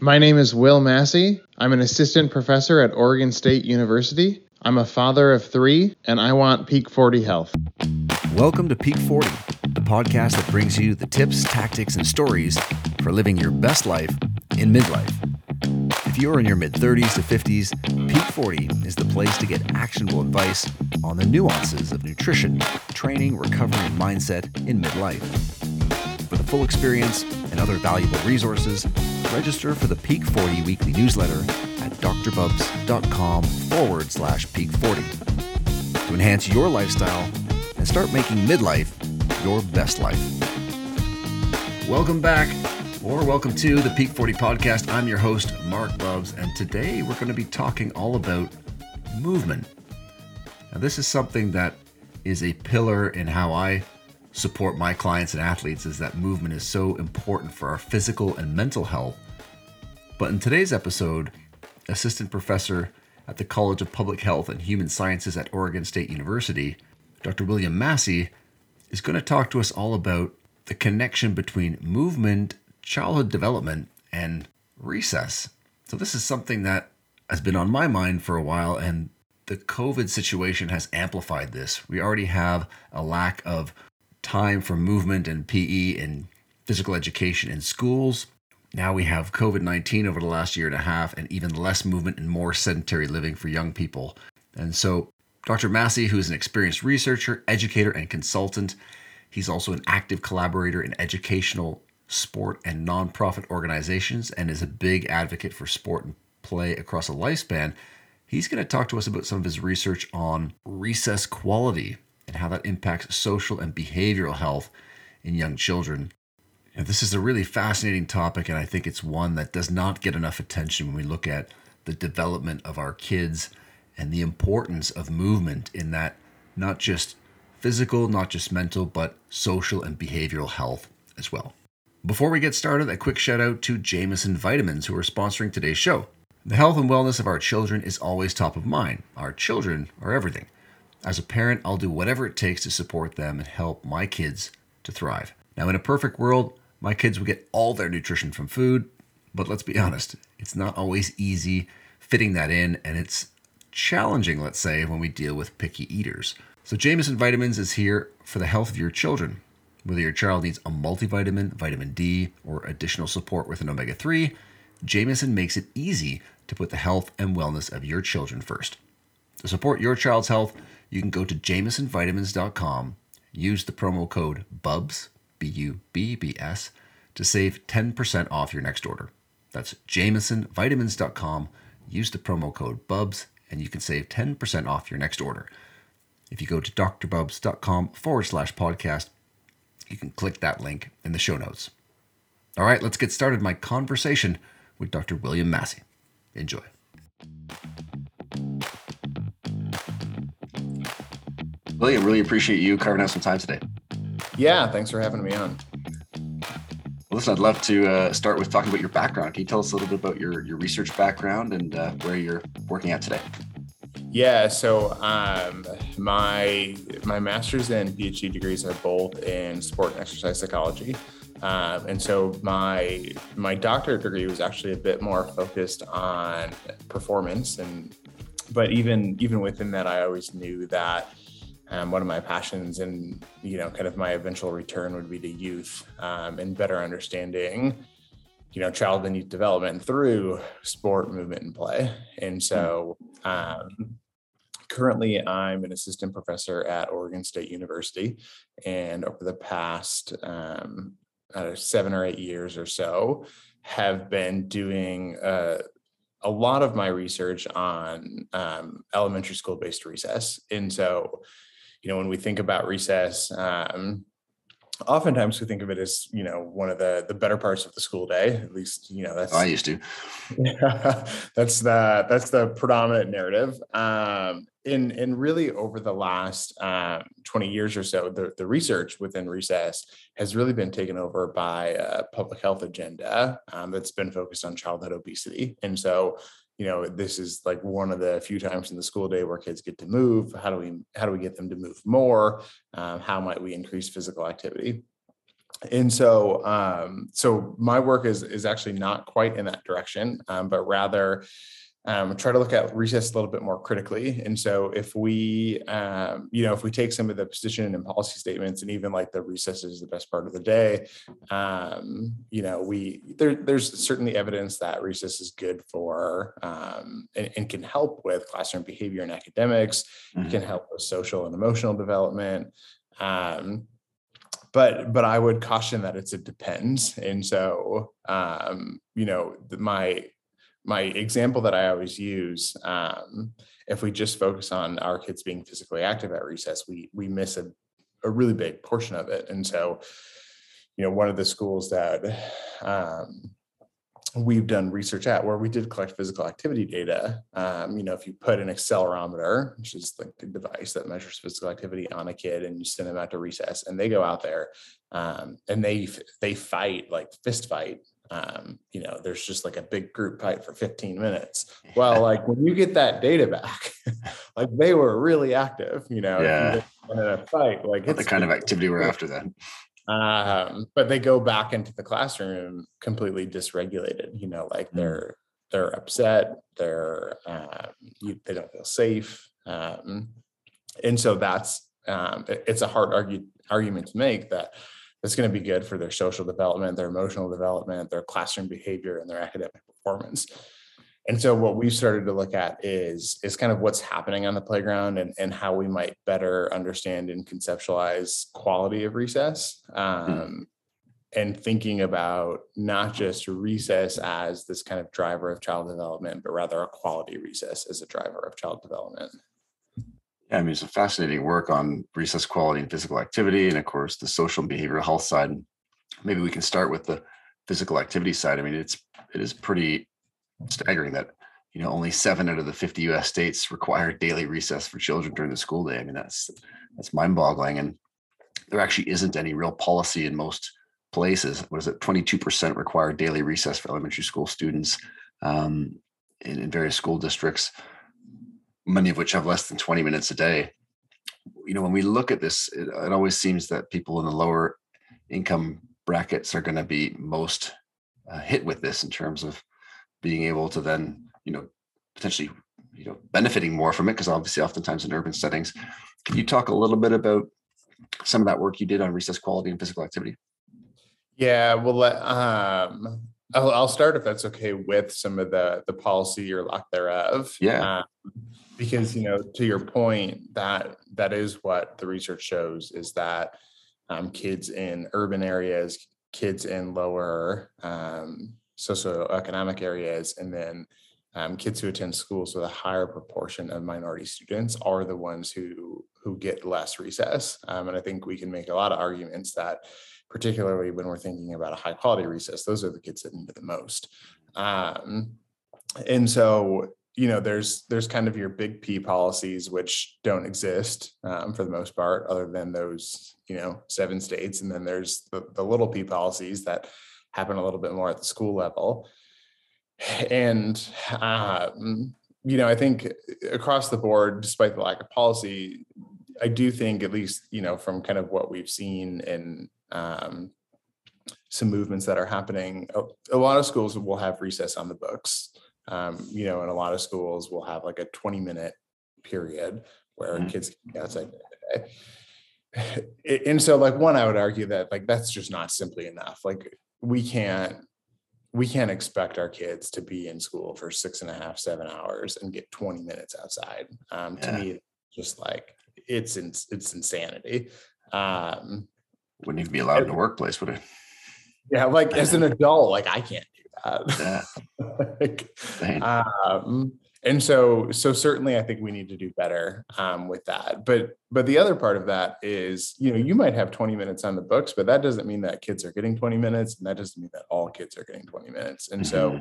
My name is Will Massey. I'm an assistant professor at Oregon State University. I'm a father of three, and I want Peak 40 health. Welcome to Peak 40, the podcast that brings you the tips, tactics, and stories for living your best life in midlife. If you're in your mid 30s to 50s, Peak 40 is the place to get actionable advice on the nuances of nutrition, training, recovery, and mindset in midlife. For the full experience and other valuable resources, register for the Peak 40 weekly newsletter at drbubbs.com forward slash peak 40 to enhance your lifestyle and start making midlife your best life. Welcome back, or welcome to the Peak 40 podcast. I'm your host, Marc Bubbs, and today we're going to be talking all about movement. Now, this is something that is a pillar in how I support my clients and athletes is that movement is so important for our physical and mental health. But in today's episode, assistant professor at the College of Public Health and Human Sciences at Oregon State University, Dr. William Massey, is going to talk to us all about the connection between movement, childhood development, and recess. So, this is something that has been on my mind for a while, and the COVID situation has amplified this. We already have a lack of time for movement and PE and physical education in schools. Now we have COVID 19 over the last year and a half, and even less movement and more sedentary living for young people. And so, Dr. Massey, who is an experienced researcher, educator, and consultant, he's also an active collaborator in educational, sport, and nonprofit organizations, and is a big advocate for sport and play across a lifespan. He's going to talk to us about some of his research on recess quality and how that impacts social and behavioral health in young children. And this is a really fascinating topic, and I think it's one that does not get enough attention when we look at the development of our kids and the importance of movement in that not just physical, not just mental, but social and behavioral health as well. Before we get started, a quick shout out to Jamieson Vitamins, who are sponsoring today's show. The health and wellness of our children is always top of mind. Our children are everything. As a parent, I'll do whatever it takes to support them and help my kids to thrive. Now, in a perfect world, my kids would get all their nutrition from food, but let's be honest, it's not always easy fitting that in, and it's challenging, let's say, when we deal with picky eaters. So, Jamieson Vitamins is here for the health of your children. Whether your child needs a multivitamin, vitamin D, or additional support with an omega 3, Jamieson makes it easy to put the health and wellness of your children first. To support your child's health, you can go to jamiesonvitamins.com, use the promo code BUBBS, B U B B S, to save 10% off your next order. That's jamiesonvitamins.com, use the promo code BUBBS, and you can save 10% off your next order. If you go to drbubbs.com forward slash podcast, you can click that link in the show notes. All right, let's get started my conversation with Dr. William Massey. Enjoy. William, really appreciate you carving out some time today. Yeah, thanks for having me on. Listen, I'd love to uh, start with talking about your background. Can you tell us a little bit about your, your research background and uh, where you're working at today? Yeah, so um, my my master's and PhD degrees are both in sport and exercise psychology, um, and so my my doctorate degree was actually a bit more focused on performance, and but even even within that, I always knew that um, one of my passions and you know kind of my eventual return would be to youth um, and better understanding you know child and youth development through sport movement and play. And so um, currently i'm an assistant professor at oregon state university. And over the past uh, seven or eight years or so have been doing uh, a lot of my research on um, elementary school based recess. And so you know, when we think about recess, um, oftentimes we think of it as you know one of the the better parts of the school day at least you know that's i used to. Yeah, that's the that's the predominant narrative. Um in in really over the last um, 20 years or so the, the research within recess has really been taken over by a public health agenda um, that's been focused on childhood obesity. And so you know this is like one of the few times in the school day where kids get to move how do we how do we get them to move more? Um, how might we increase physical activity? And so um, so my work is is actually not quite in that direction um, but rather um, try to look at recess a little bit more critically. And so if we, um, you know, if we take some of the position and policy statements and even like the recess is the best part of the day, um, you know, we there, there's certainly evidence that recess is good for um, and, and, can help with classroom behavior and academics. Mm-hmm. It can help with social and emotional development. Um, but but I would caution that it's a depends. And so um, you know, my my example that I always use, um, if we just focus on our kids being physically active at recess, we we miss a, a really big portion of it. And so, you know, one of the schools that um, we've done research at where we did collect physical activity data. Um, you know, if you put an accelerometer, which is like the device that measures physical activity on a kid, and you send them out to recess, and they go out there um, and they they fight like fist fight um, you know, there's just like a big group fight for 15 minutes. Well, like when you get that data back, like they were really active, you know, yeah. in a fight, like it's the kind of activity we're after then. Um, but they go back into the classroom completely dysregulated, you know, like mm. they're they're upset, they're um, you, they don't feel safe. Um, and so that's um, it, it's a hard argue, argument to make that that's going to be good for their social development, their emotional development, their classroom behavior, and their academic performance. And so what we've started to look at is is kind of what's happening on the playground and, and how we might better understand and conceptualize quality of recess. Hmm. Um, and thinking about not just recess as this kind of driver of child development, but rather a quality recess as a driver of child development. Yeah, I mean, it's a fascinating work on recess quality and physical activity, and of course, the social and behavioral health side. Maybe we can start with the physical activity side. I mean, it's it is pretty staggering that you know only seven out of the 50 U.S. states require daily recess for children during the school day. I mean, that's that's mind-boggling, and there actually isn't any real policy in most places. What is it? 22% require daily recess for elementary school students um, in, in various school districts many of which have less than 20 minutes a day. You know, when we look at this, it, it always seems that people in the lower income brackets are going to be most uh, hit with this in terms of being able to then, you know, potentially, you know, benefiting more from it because obviously, oftentimes in urban settings. Can you talk a little bit about some of that work you did on recess quality and physical activity? Yeah, well, um, I'll, I'll start if that's okay with some of the the policy or lack thereof. Yeah. Um, because you know to your point that that is what the research shows is that um, kids in urban areas kids in lower um, socioeconomic areas and then um, kids who attend schools with a higher proportion of minority students are the ones who who get less recess um, and i think we can make a lot of arguments that particularly when we're thinking about a high quality recess those are the kids that need it the most. Um, and so you know there's there's kind of your big p policies which don't exist um, for the most part other than those you know seven states. And then there's the, the little p policies that happen a little bit more at the school level. And um, you know i think across the board despite the lack of policy i do think at least you know from kind of what we've seen in um, some movements that are happening a, a lot of schools will have recess on the books um, you know, and a lot of schools, we'll have like a 20 minute period where mm-hmm. kids can get outside. And so, like, one, I would argue that like that's just not simply enough. Like, we can't we can't expect our kids to be in school for six and a half, seven hours and get 20 minutes outside. Um, yeah. To me, just like it's in, it's insanity. Um, Wouldn't even be allowed in the workplace, would it? Yeah, like as an adult, like I can't yeah. like, um, and so so certainly i think we need to do better um, with that but but the other part of that is you know you might have 20 minutes on the books but that doesn't mean that kids are getting 20 minutes and that doesn't mean that all kids are getting 20 minutes and mm-hmm. so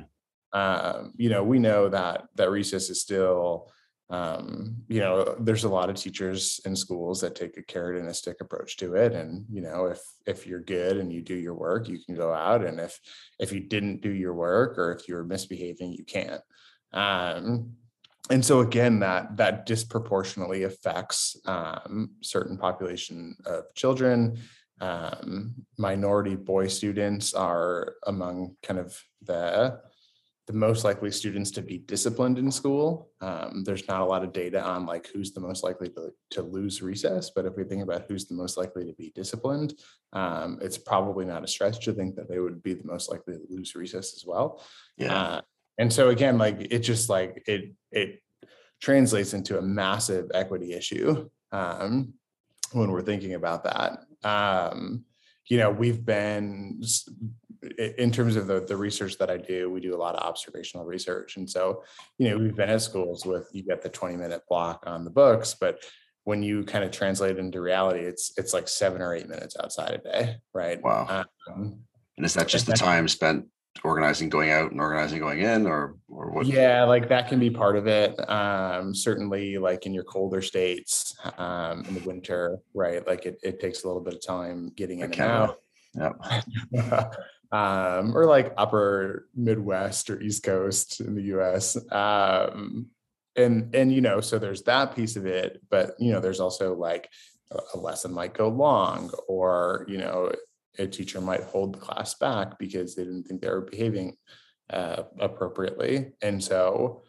um, you know we know that that recess is still um, you know there's a lot of teachers in schools that take a carrot and a stick approach to it and you know if if you're good and you do your work you can go out and if if you didn't do your work or if you're misbehaving you can't. Um, and so again that that disproportionately affects um, certain population of children. Um, minority boy students are among kind of the the most likely students to be disciplined in school. Um, there's not a lot of data on like who's the most likely to, to lose recess, but if we think about who's the most likely to be disciplined, um, it's probably not a stretch to think that they would be the most likely to lose recess as well. Yeah. Uh, and so again, like it just like it it translates into a massive equity issue um, when we're thinking about that. Um, you know, we've been in terms of the, the research that I do, we do a lot of observational research. And so, you know, we've been at schools with you get the 20 minute block on the books, but when you kind of translate it into reality, it's it's like seven or eight minutes outside a day, right? Wow. Um, and is that just the time spent organizing going out and organizing going in or or what yeah like that can be part of it um certainly like in your colder states um in the winter right like it, it takes a little bit of time getting in and out yeah um, or like upper Midwest or East Coast in the US. Um, and and you know, so there's that piece of it, but you know, there's also like a lesson might go long, or you know, a teacher might hold the class back because they didn't think they were behaving uh, appropriately, and so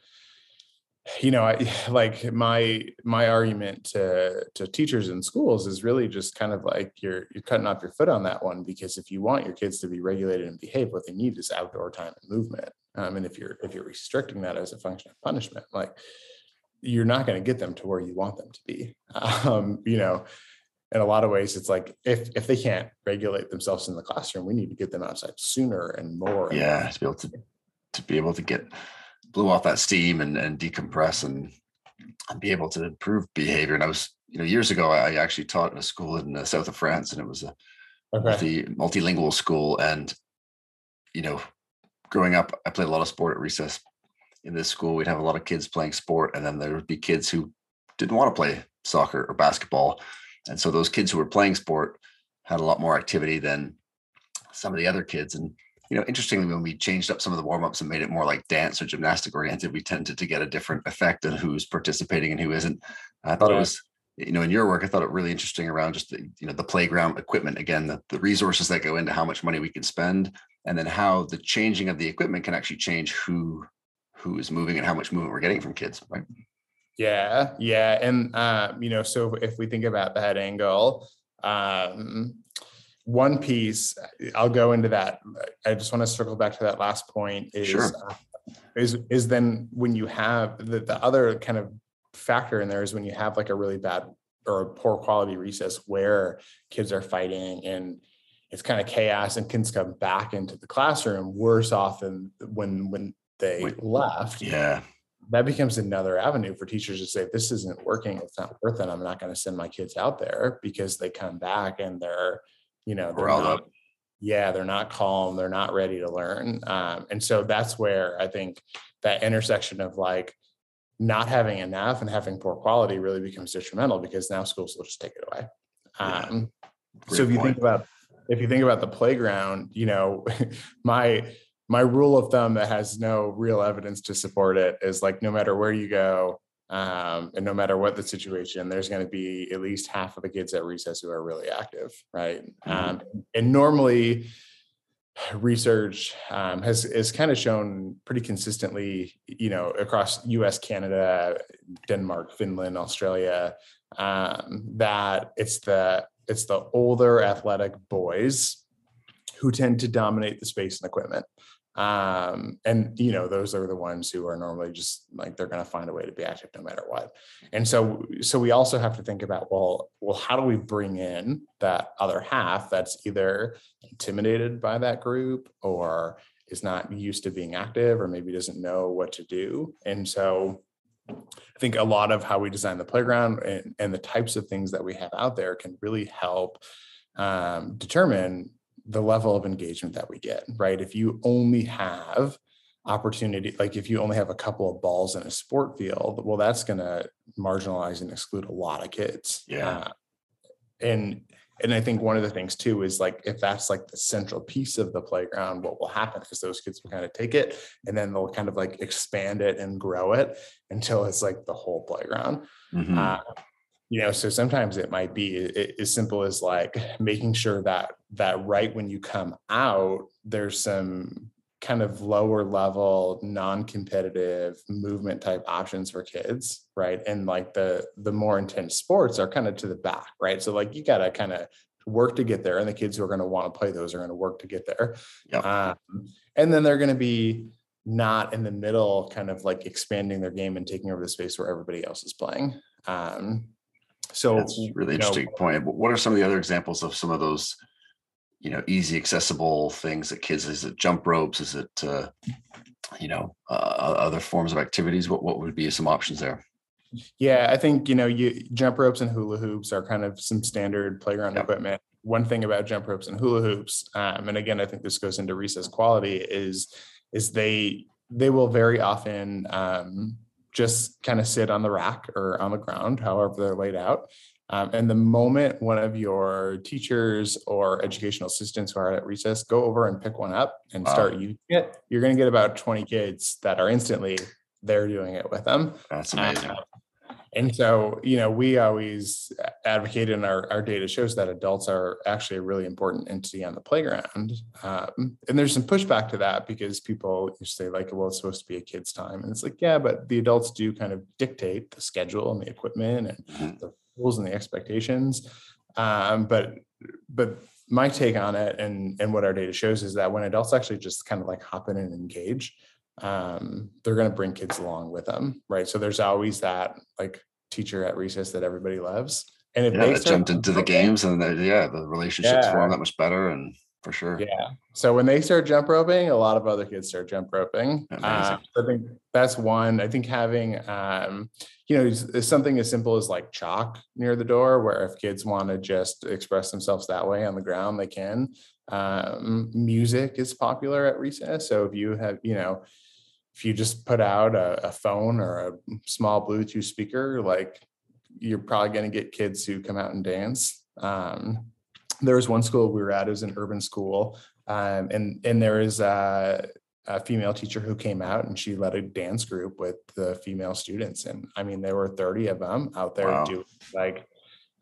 you know, I like my my argument to to teachers in schools is really just kind of like you're you're cutting off your foot on that one because if you want your kids to be regulated and behave, what they need is outdoor time and movement. Um, and if you're if you're restricting that as a function of punishment, like you're not going to get them to where you want them to be. Um, you know, in a lot of ways, it's like if if they can't regulate themselves in the classroom, we need to get them outside sooner and more. Yeah, to be able to to be able to get blew off that steam and, and decompress and, and be able to improve behavior. And I was, you know, years ago, I actually taught in a school in the south of France, and it was a okay. multi, multilingual school. And you know, growing up, I played a lot of sport at recess. In this school, we'd have a lot of kids playing sport, and then there would be kids who didn't want to play soccer or basketball. And so those kids who were playing sport had a lot more activity than some of the other kids. And you know, interestingly, when we changed up some of the warm ups and made it more like dance or gymnastic oriented, we tended to get a different effect on who's participating and who isn't. I thought yeah. it was, you know, in your work, I thought it really interesting around just the, you know, the playground equipment again, the, the resources that go into how much money we can spend, and then how the changing of the equipment can actually change who who is moving and how much movement we're getting from kids, right? Yeah, yeah, and uh, you know, so if we think about that angle, um, one piece i'll go into that. I just want to circle back to that last point is sure. uh, is is then when you have the, the other kind of factor in there is when you have like a really bad or a poor quality recess where kids are fighting and it's kind of chaos and kids come back into the classroom worse off than when when they Wait, left. Yeah. That becomes another avenue for teachers to say this isn't working. It's not worth it. I'm not going to send my kids out there because they come back and they're you know they're not, yeah they're not calm they're not ready to learn um, and so that's where i think that intersection of like not having enough and having poor quality really becomes detrimental because now schools will just take it away. Um, so if you point. think about if you think about the playground you know my my rule of thumb that has no real evidence to support it is like no matter where you go um, and no matter what the situation, there's going to be at least half of the kids at recess who are really active, right? Mm-hmm. Um, and normally, research um, has is kind of shown pretty consistently, you know, across U.S., Canada, Denmark, Finland, Australia, um, that it's the it's the older athletic boys who tend to dominate the space and equipment um, and you know those are the ones who are normally just like they're going to find a way to be active no matter what. And so so we also have to think about well well how do we bring in that other half that's either intimidated by that group or is not used to being active or maybe doesn't know what to do? And so I think a lot of how we design the playground and, and the types of things that we have out there can really help um, determine the level of engagement that we get, right? If you only have opportunity, like if you only have a couple of balls in a sport field, well, that's going to marginalize and exclude a lot of kids. Yeah. Uh, and and I think one of the things too is like if that's like the central piece of the playground, what will happen is those kids will kind of take it and then they'll kind of like expand it and grow it until it's like the whole playground. Mm-hmm. Uh, you know so sometimes it might be as simple as like making sure that that right when you come out there's some kind of lower level non-competitive movement type options for kids right? And like the the more intense sports are kind of to the back right? So like you got to kind of work to get there and the kids who are going to want to play those are going to work to get there. Yep. um, and then they're going to be not in the middle kind of like expanding their game and taking over the space where everybody else is playing. Um, so that's really interesting know, point. What are some of the other examples of some of those you know easy accessible things that kids is it jump ropes? Is it uh, you know uh, other forms of activities? What what would be some options there? Yeah i think you know you jump ropes and hula hoops are kind of some standard playground yep. equipment. One thing about jump ropes and hula hoops um, and again i think this goes into recess quality is is they they will very often um, just kind of sit on the rack or on the ground however they're laid out um, and the moment one of your teachers or educational assistants who are at recess go over and pick one up and wow. start using it, you're going to get about 20 kids that are instantly they're doing it with them. That's amazing. Uh, and so, you know, we always advocate and our, our data shows that adults are actually a really important entity on the playground. Um, and there's some pushback to that because people say like, well, it's supposed to be a kid's time. And it's like, yeah, but the adults do kind of dictate the schedule and the equipment and mm-hmm. the rules and the expectations. Um, but but my take on it and and what our data shows is that when adults actually just kind of like hop in and engage, um, they're going to bring kids along with them, right? So there's always that like teacher at recess that everybody loves. And if yeah, they jumped into the games and yeah, the relationships yeah. form that much better and for sure. Yeah. So when they start jump roping, a lot of other kids start jump roping. Uh, I think that's one. I think having, um, you know, something as simple as like chalk near the door, where if kids want to just express themselves that way on the ground, they can. Um, music is popular at recess. So if you have, you know, if you just put out a, a phone or a small Bluetooth speaker, like you're probably going to get kids who come out and dance. Um, there was one school we were at, it was an urban school. Um, and, and there is a, a, female teacher who came out and she led a dance group with the female students. And I mean, there were 30 of them out there wow. doing like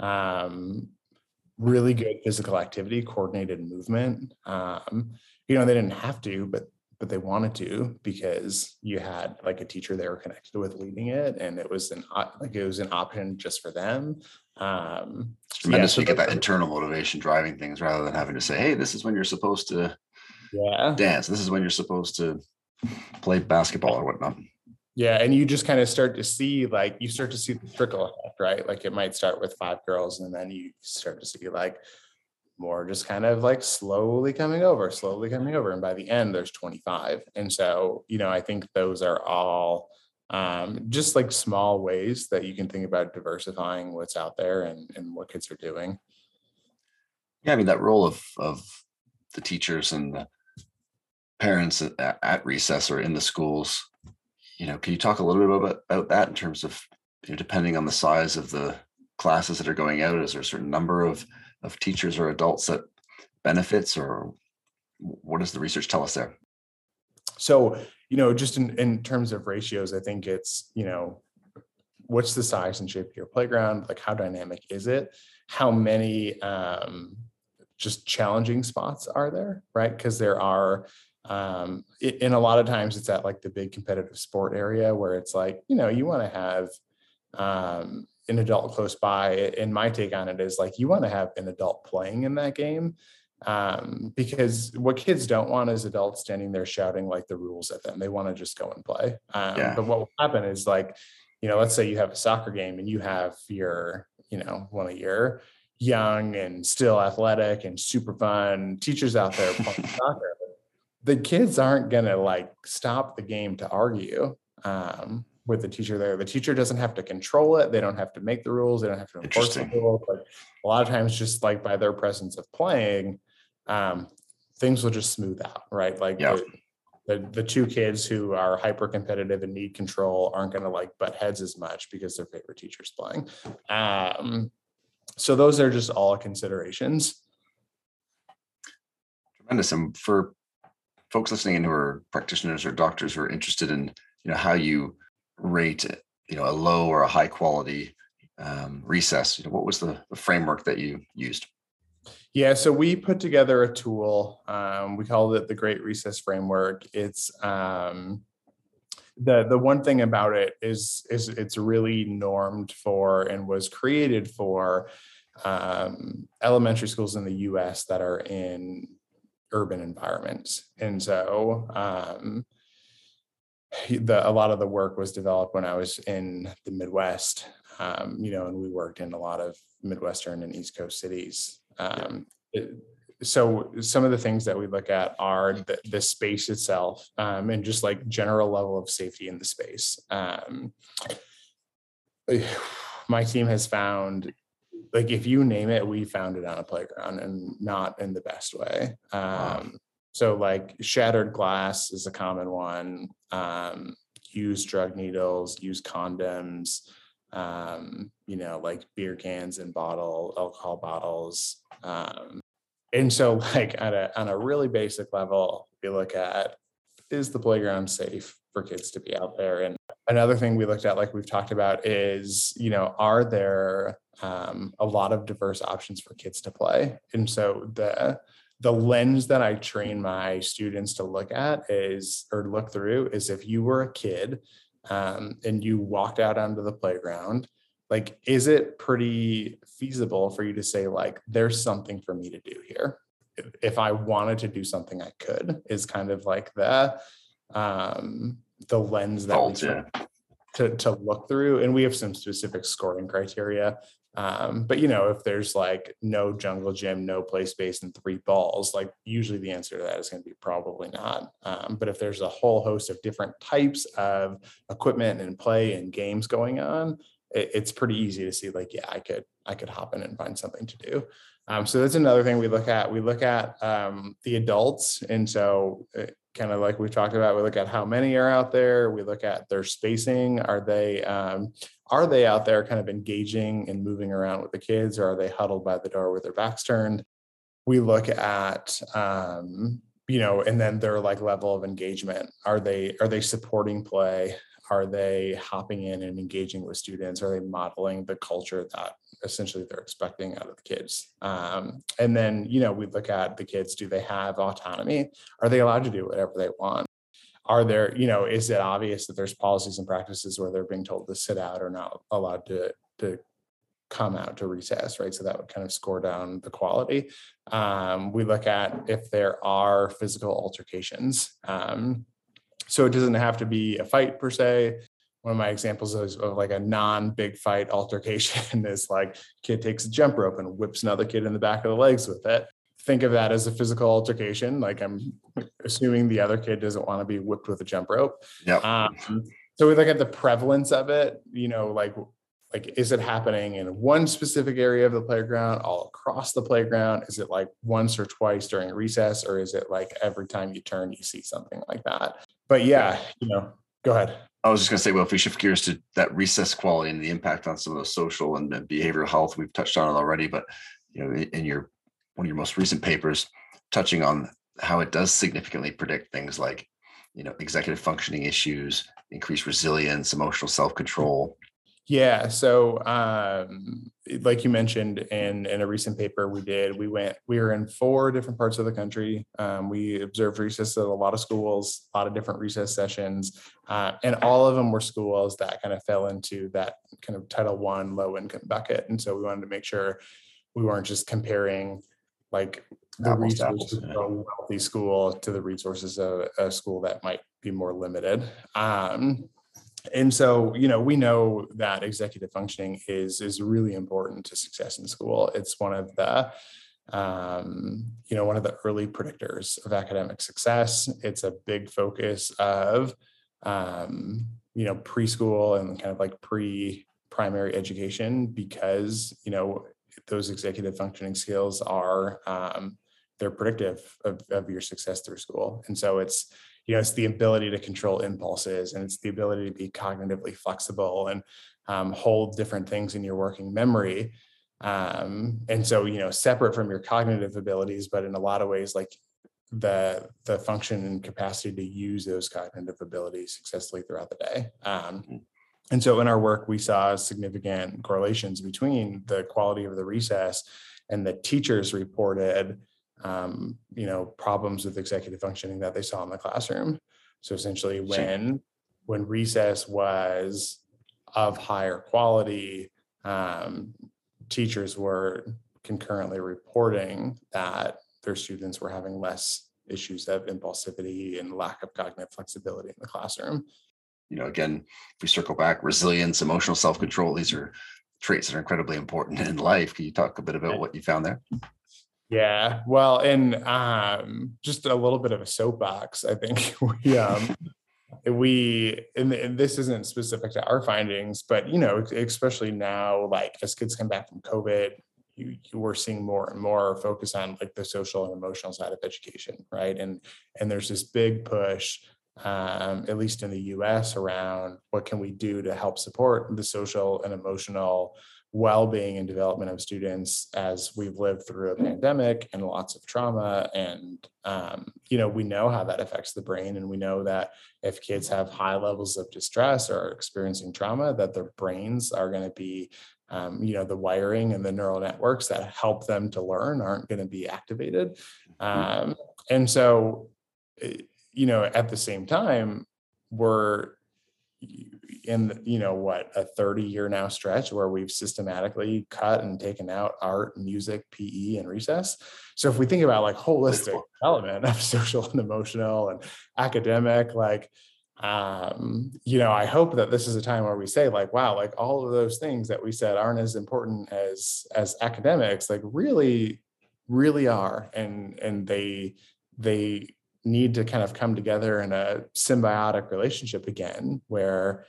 um, really good physical activity, coordinated movement. Um, you know, they didn't have to, but but they wanted to because you had like a teacher they were connected with leading it and it was an like it was an option just for them um, it's tremendous yeah, so to get that internal motivation driving things rather than having to say, hey, this is when you're supposed to yeah. dance. This is when you're supposed to play basketball or whatnot. Yeah. And you just kind of start to see like you start to see the trickle effect, right? Like it might start with five girls and then you start to see like more just kind of like slowly coming over, slowly coming over. And by the end, there's 25. And so, you know, I think those are all um, just like small ways that you can think about diversifying what's out there and, and what kids are doing. Yeah, I mean that role of of the teachers and the parents at, at recess or in the schools. You know, can you talk a little bit about, about that in terms of you know, depending on the size of the classes that are going out, is there a certain number of of teachers or adults that benefits, or what does the research tell us there? So you know, just in, in terms of ratios, I think it's, you know, what's the size and shape of your playground? Like how dynamic is it? How many um, just challenging spots are there, right? Because there are, um, in a lot of times it's at like the big competitive sport area where it's like, you know, you want to have um, an adult close by. And my take on it is like, you want to have an adult playing in that game um, because what kids don't want is adults standing there shouting like the rules at them. They want to just go and play. Um, yeah. But what will happen is like, you know, let's say you have a soccer game and you have your, you know, one of your young and still athletic and super fun teachers out there playing soccer. The kids aren't gonna like stop the game to argue um, with the teacher there. The teacher doesn't have to control it. They don't have to make the rules. They don't have to enforce the rules. But a lot of times, just like by their presence of playing, um, things will just smooth out, right? Like yeah. the, the, the two kids who are hyper competitive and need control aren't going to like butt heads as much because their favorite teacher's playing. Um, so those are just all considerations. Tremendous. And for folks listening in who are practitioners or doctors who are interested in, you know, how you rate, you know, a low or a high quality um, recess? You know, what was the, the framework that you used? Yeah, so we put together a tool. Um, we called it the Great Recess Framework. It's um, the the one thing about it is is it's really normed for and was created for um, elementary schools in the U.S. that are in urban environments, and so um, the a lot of the work was developed when I was in the Midwest, um, you know, and we worked in a lot of Midwestern and East Coast cities. Um, it, so some of the things that we look at are the, the space itself um, and just like general level of safety in the space. Um, my team has found like if you name it, we found it on a playground and not in the best way. Um, so like shattered glass is a common one. Um, drug needles, used condoms, um, you know, like beer cans and bottle alcohol bottles. Um, and so like at a on a really basic level, we look at is the playground safe for kids to be out there? And another thing we looked at, like we've talked about, is you know, are there um, a lot of diverse options for kids to play? And so the the lens that I train my students to look at is or look through is if you were a kid um, and you walked out onto the playground, like, is it pretty feasible for you to say, like, there's something for me to do here? If I wanted to do something, I could, is kind of like the um the lens that we yeah. to to look through. And we have some specific scoring criteria um, but you know, if there's like no jungle gym, no play space, and three balls, like usually the answer to that is going to be probably not. Um, but if there's a whole host of different types of equipment and play and games going on, it, it's pretty easy to see like, yeah, I could I could hop in and find something to do. Um, so that's another thing we look at. We look at um, the adults, and so uh, kind of like we've talked about, we look at how many are out there. We look at their spacing. Are they um, are they out there kind of engaging and moving around with the kids, or are they huddled by the door with their backs turned? We look at um, you know, and then their like level of engagement. Are they are they supporting play? Are they hopping in and engaging with students? Are they modeling the culture that essentially they're expecting out of the kids? Um, and then, you know, we look at the kids, do they have autonomy? Are they allowed to do whatever they want? Are there, you know, is it obvious that there's policies and practices where they're being told to sit out or not allowed to, to come out to recess, right? So that would kind of score down the quality. Um, we look at if there are physical altercations. Um, so it doesn't have to be a fight per se. One of my examples is of like a non-big fight altercation is like kid takes a jump rope and whips another kid in the back of the legs with it. Think of that as a physical altercation. Like I'm assuming the other kid doesn't want to be whipped with a jump rope. Yep. Um, so we look at the prevalence of it, you know, like like is it happening in one specific area of the playground all across the playground is it like once or twice during recess or is it like every time you turn you see something like that but yeah you know go ahead I was just going to say, well, if we shift gears to that recess quality and the impact on some of the social and behavioral health, we've touched on it already. But you know, in in your one of your most recent papers, touching on how it does significantly predict things like, you know, executive functioning issues, increased resilience, emotional self control. Yeah. So, um, like you mentioned in, in a recent paper we did, we went, we were in four different parts of the country. Um, we observed recess at a lot of schools, a lot of different recess sessions, uh, and all of them were schools that kind of fell into that kind of Title One low income bucket. And so we wanted to make sure we weren't just comparing like the Apples resources apples, of a wealthy school to the resources of a school that might be more limited. Um, and so you know we know that executive functioning is is really important to success in school. It's one of the um, you know one of the early predictors of academic success. It's a big focus of um, you know preschool and kind of like pre primary education because you know those executive functioning skills are um, they're predictive of, of your success through school. And so it's you know it's the ability to control impulses and it's the ability to be cognitively flexible and um, hold different things in your working memory. Um, and so you know separate from your cognitive abilities but in a lot of ways like the the function and capacity to use those cognitive abilities successfully throughout the day. Um, and so in our work, we saw significant correlations between the quality of the recess and the teachers reported, um, you know, problems with executive functioning that they saw in the classroom. So essentially, when when recess was of higher quality, um, teachers were concurrently reporting that their students were having less issues of impulsivity and lack of cognitive flexibility in the classroom you know, again, if we circle back, resilience, emotional self-control, these are traits that are incredibly important in life. Can you talk a bit about what you found there? Yeah, well, and um, just a little bit of a soapbox. I think we um, we and, and this isn't specific to our findings, but you know, especially now, like as kids come back from COVID, you, you were seeing more and more focus on like the social and emotional side of education, right? And and there's this big push um, at least in the US, around what can we do to help support the social and emotional well-being and development of students as we've lived through a pandemic and lots of trauma and um, you know we know how that affects the brain and we know that if kids have high levels of distress or are experiencing trauma that their brains are going to be um, you know the wiring and the neural networks that help them to learn aren't going to be activated mm-hmm. um, and so eh, you know, at the same time, we're in you know what a 30 year now stretch where we've systematically cut and taken out art music pe and recess? So if we think about like holistic development of social and emotional and academic like um you know i hope that this is a time where we say like wow like all of those things that we said aren't as important as as academics like really really are. And and they they need to kind of come together in a symbiotic relationship again where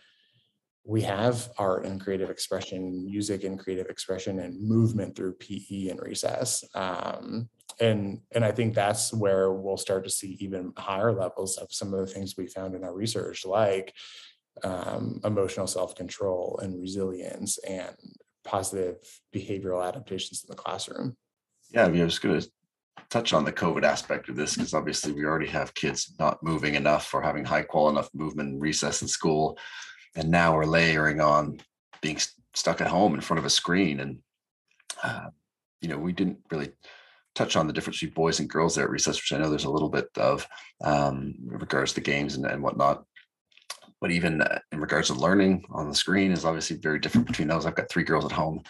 we have art and creative expression music and creative expression and movement through pe and recess um, and and i think that's where we'll start to see even higher levels of some of the things we found in our research like um, emotional self-control and resilience and positive behavioral adaptations in the classroom yeah i, mean, I was going to touch on the COVID aspect of this because obviously we already have kids not moving enough or having high quality enough movement in recess in school. And now we're layering on being stuck at home in front of a screen. And, uh, you know, we didn't really touch on the difference between boys and girls there at recess, which I know there's a little bit of um, in regards to games and, and whatnot. But even uh, in regards to learning on the screen is obviously very different between those. I've got three girls at home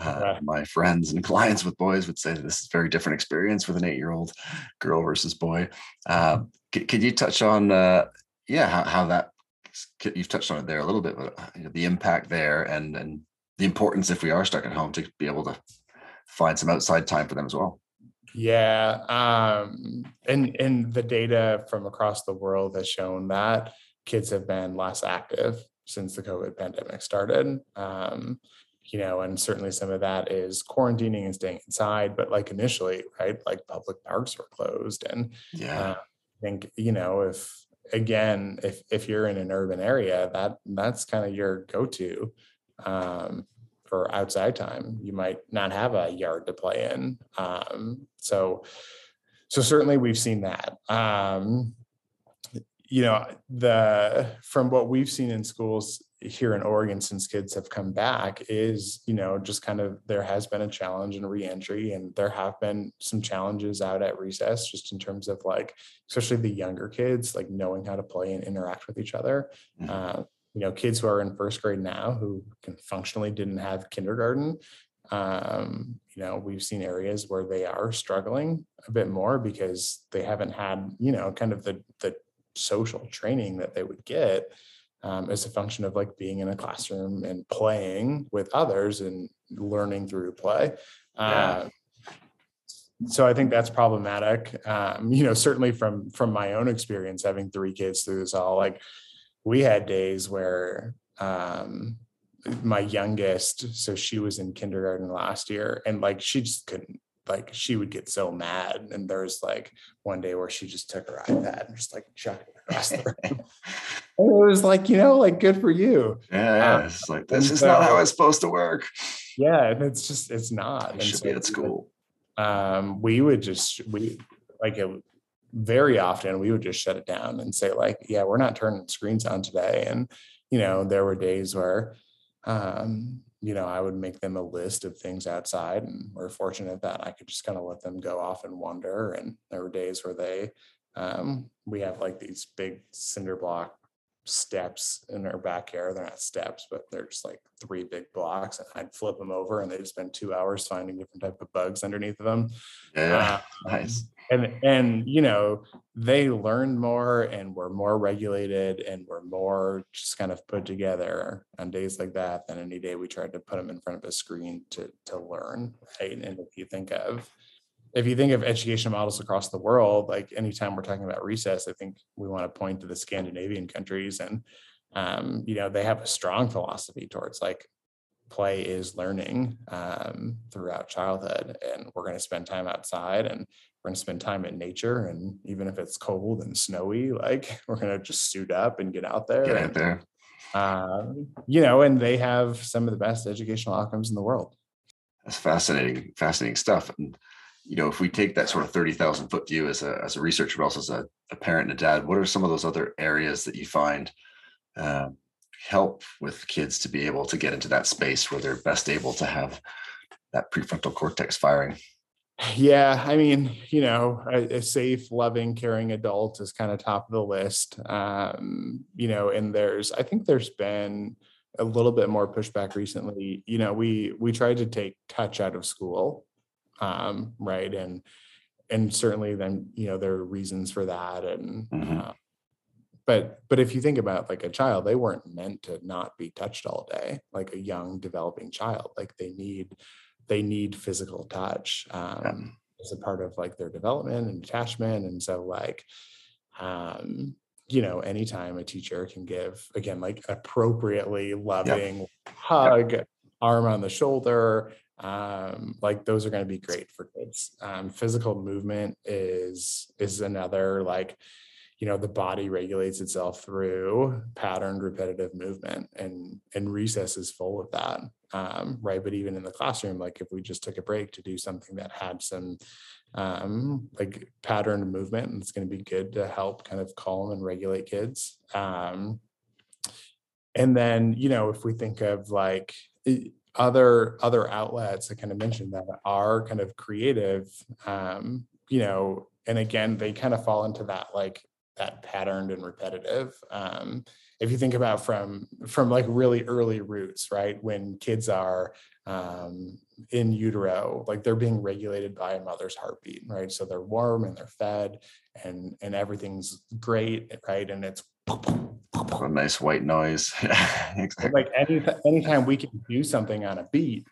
uh, my friends and clients with boys would say this is a very different experience with an eight-year-old girl versus boy. Uh, could, could, you touch on, uh, yeah, how, how, that you've touched on it there a little bit, but uh, you know, the impact there and and the importance if we are stuck at home to be able to find some outside time for them as well. Yeah, um, and and the data from across the world has shown that kids have been less active since the COVID pandemic started. Um, you know, and certainly some of that is quarantining and staying inside. But like initially, right, like public parks were closed, and yeah, uh, I think you know if again if if you're in an urban area, that that's kind of your go-to um, for outside time. You might not have a yard to play in, um, so so certainly we've seen that. Um, you know the from what we've seen in schools here in Oregon since kids have come back is, you know, just kind of there has been a challenge in reentry and there have been some challenges out at recess just in terms of like, especially the younger kids, like knowing how to play and interact with each other. Mm-hmm. Uh, you know, kids who are in first grade now who can functionally didn't have kindergarten. Um, you know, we've seen areas where they are struggling a bit more because they haven't had, you know, kind of the the social training that they would get um, as a function of like being in a classroom and playing with others and learning through play. Yeah. Uh, so I think that's problematic. Um, you know, certainly from from my own experience, having three kids through this all, like we had days where um, my youngest, so she was in kindergarten last year, and like she just couldn't like she would get so mad. And there was like one day where she just took her iPad and just like chucked it across the room. and it was like, you know, like good for you. Yeah, yeah. Um, it's like this is so, not how it's supposed to work. Yeah, and it's just it's not. It should so, be at school. Um, we would just we like it very often we would just shut it down and say like, yeah, we're not turning screens on today. And you know, there were days where, um, you know, I would make them a list of things outside, and we're fortunate that I could just kind of let them go off and wander. And there were days where they, um, we have like these big cinder block steps in our backyard. They're not steps, but they're just like three big blocks. And I'd flip them over, and they'd spend two hours finding different type of bugs underneath of them. Yeah, Um, nice. and and you know they learned more and were more regulated and were more just kind of put together on days like that than any day we tried to put them in front of a screen to to learn right and if you think of if you think of education models across the world like anytime we're talking about recess i think we want to point to the scandinavian countries and um, you know they have a strong philosophy towards like play is learning um, throughout childhood and we're going to spend time outside and we're going to spend time in nature and even if it's cold and snowy like we're going to just suit up and get out there Get out there. um, you know and they have some of the best educational outcomes in the world That's fascinating, fascinating stuff. And you know, if we take that sort of thirty thousand foot view as a as a researcher, but also as a, a parent and a dad, what are some of those other areas that you find um, help with kids to be able to get into that space where they're best able to have that prefrontal cortex firing? yeah i mean you know a, a safe loving caring adult is kind of top of the list um, you know and there's i think there's been a little bit more pushback recently you know we we tried to take touch out of school um, right and and certainly then you know there are reasons for that and Mhm. uh, but but if you think about like a child they weren't meant to not be touched all day like a young developing child like they need they need physical touch um, as a part of like their development and attachment and so like um you know anytime a teacher can give again like appropriately loving hug arm on the shoulder um like those are going to be great for kids. Um physical movement is is another like you know the body regulates itself through patterned repetitive movement and and recess is full of that. Um right but even in the classroom like if we just took a break to do something that had some um like patterned movement and it's going to be good to help kind of calm and regulate kids. Um and then you know if we think of like other other outlets i kind of mentioned that are kind of creative um you know and again they kind of fall into that like that patterned and repetitive um if you think about from from like really early roots right when kids are um in utero like they're being regulated by a mother's heartbeat right? So they're warm and they're fed and and everything's great right? And it's A nice white noise. exactly. like any anytime we can do something on a beat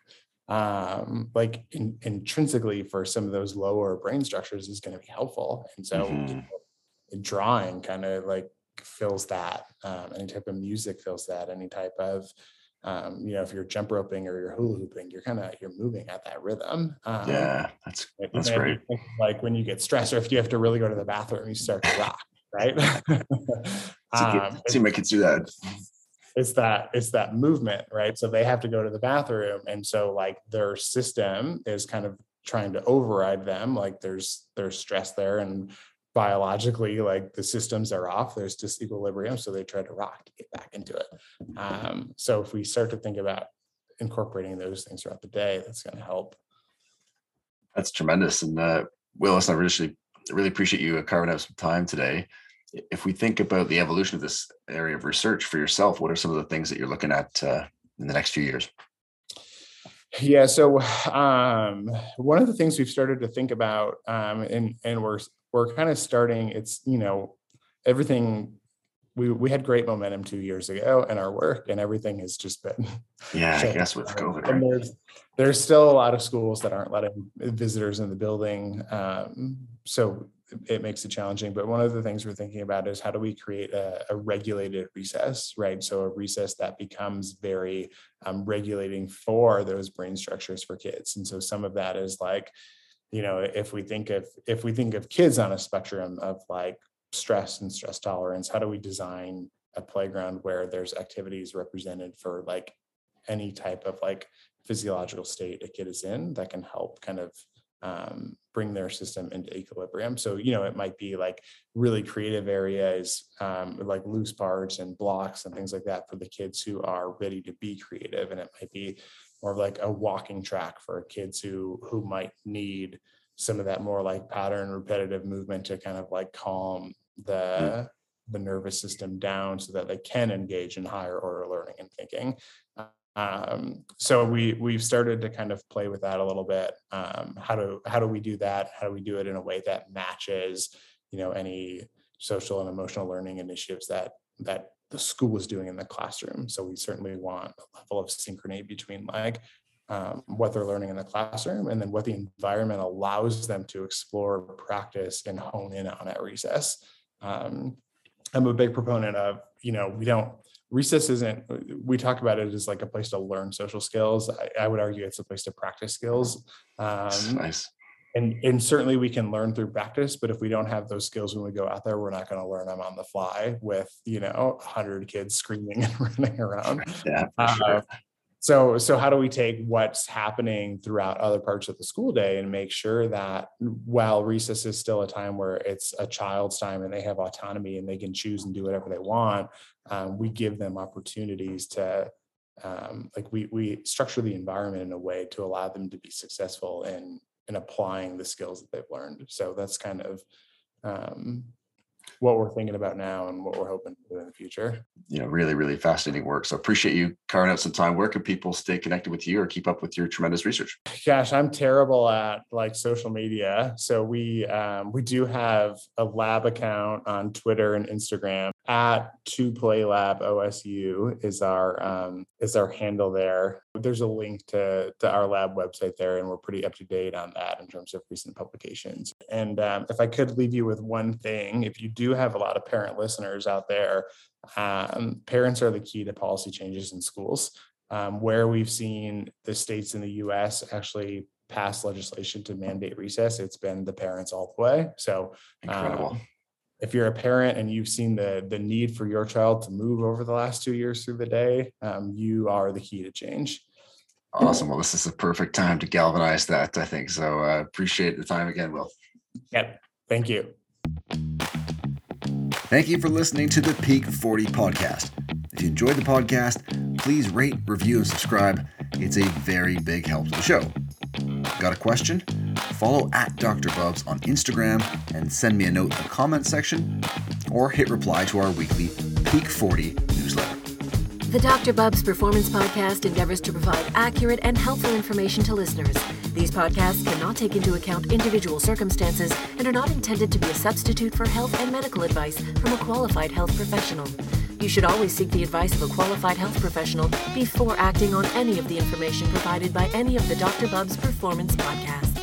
um like in, intrinsically for some of those lower brain structures is going to be helpful and so you Mhm. know, drawing kind of like fills that um any type of music fills that any type of um you know if you're jump roping or you're hula hooping you're kind of you're moving at that rhythm um, Yeah, that's That's great. Like when you get stressed or if you have to really go to the bathroom, you start to rock, right? Um, my kids do that. it's that it's that movement right so they have to go to the bathroom and so like their system is kind of trying to override them like there's there's stress there and biologically like the systems are off there's disequilibrium so they try to rock to get back into it um, so if we start to think about incorporating those things throughout the day that's going to help That's tremendous. And uh, Willis, I really, really appreciate you carving out some time today. If we think about the evolution of this area of research for yourself, what are some of the things that you're looking at uh, in the next few years? Yeah. So um, one of the things we've started to think about, um, and and we're we're kind of starting. It's you know everything. We we had great momentum two years ago in our work, and everything has just been. Yeah, I guess with. COVID, And right? there's there's still a lot of schools that aren't letting visitors in the building. Um, so it makes it challenging. But one of the things we're thinking about is how do we create a, a regulated recess, right? So a recess that becomes very um, regulating for those brain structures for kids. And so some of that is like, you know, if we think of if we think of kids on a spectrum of like stress and stress tolerance, how do we design a playground where there's activities represented for like any type of like physiological state a kid is in that can help kind of um, bring their system into equilibrium. So, you know, it might be like really creative areas, um, like loose parts and blocks and things like that for the kids who are ready to be creative. And it might be more of like a walking track for kids who who might need some of that more like pattern repetitive movement to kind of like calm the mm. the nervous system down so that they can engage in higher order learning and thinking um, so we we've started to kind of play with that a little bit. Um, how do how do we do that? How do we do it in a way that matches, you know, any social and emotional learning initiatives that that the school is doing in the classroom? So we certainly want a level of synchrony between like um, what they're learning in the classroom and then what the environment allows them to explore, practice, and hone in on at recess. Um, I'm a big proponent of, you know, we don't recess isn't we talk about it as like a place to learn social skills. I, I would argue it's a place to practice skills um, nice. and and certainly we can learn through practice but if we don't have those skills when we go out there we're not going to learn them on the fly with you know 100 kids screaming and running around. Yeah uh, sure. So, so how do we take what's happening throughout other parts of the school day and make sure that while recess is still a time where it's a child's time and they have autonomy and they can choose and do whatever they want, um, we give them opportunities to, um, like we we structure the environment in a way to allow them to be successful in in applying the skills that they've learned. So that's kind of um, what we're thinking about now and what we're hoping to do in the future. You know, really, really fascinating work. So appreciate you carving out some time. Where can people stay connected with you or keep up with your tremendous research? Gosh, I'm terrible at like social media. So we um, we do have a lab account on Twitter and Instagram at Two Play Lab OSU is our um, is our handle there. There's a link to to our lab website there, and we're pretty up to date on that in terms of recent publications. And um, if I could leave you with one thing, if you do have a lot of parent listeners out there, um, parents are the key to policy changes in schools. Um, where we've seen the states in the U.S. actually pass legislation to mandate recess, it's been the parents all the way. So incredible um, if you're a parent and you've seen the the need for your child to move over the last two years through the day, um, you are the key to change. Awesome. Well, this is a perfect time to galvanize that. I think so. Uh, appreciate the time again, Will. Yep. Thank you. Thank you for listening to the Peak 40 podcast. If you enjoyed the podcast, please rate, review, and subscribe. It's a very big help to the show. Got a question? Follow at Dr. Bubbs on Instagram and send me a note in the comment section or hit reply to our weekly Peak 40 newsletter. The Dr. Bubbs Performance Podcast endeavors to provide accurate and helpful information to listeners. These podcasts cannot take into account individual circumstances and are not intended to be a substitute for health and medical advice from a qualified health professional. You should always seek the advice of a qualified health professional before acting on any of the information provided by any of the Dr. Bubbs Performance podcasts.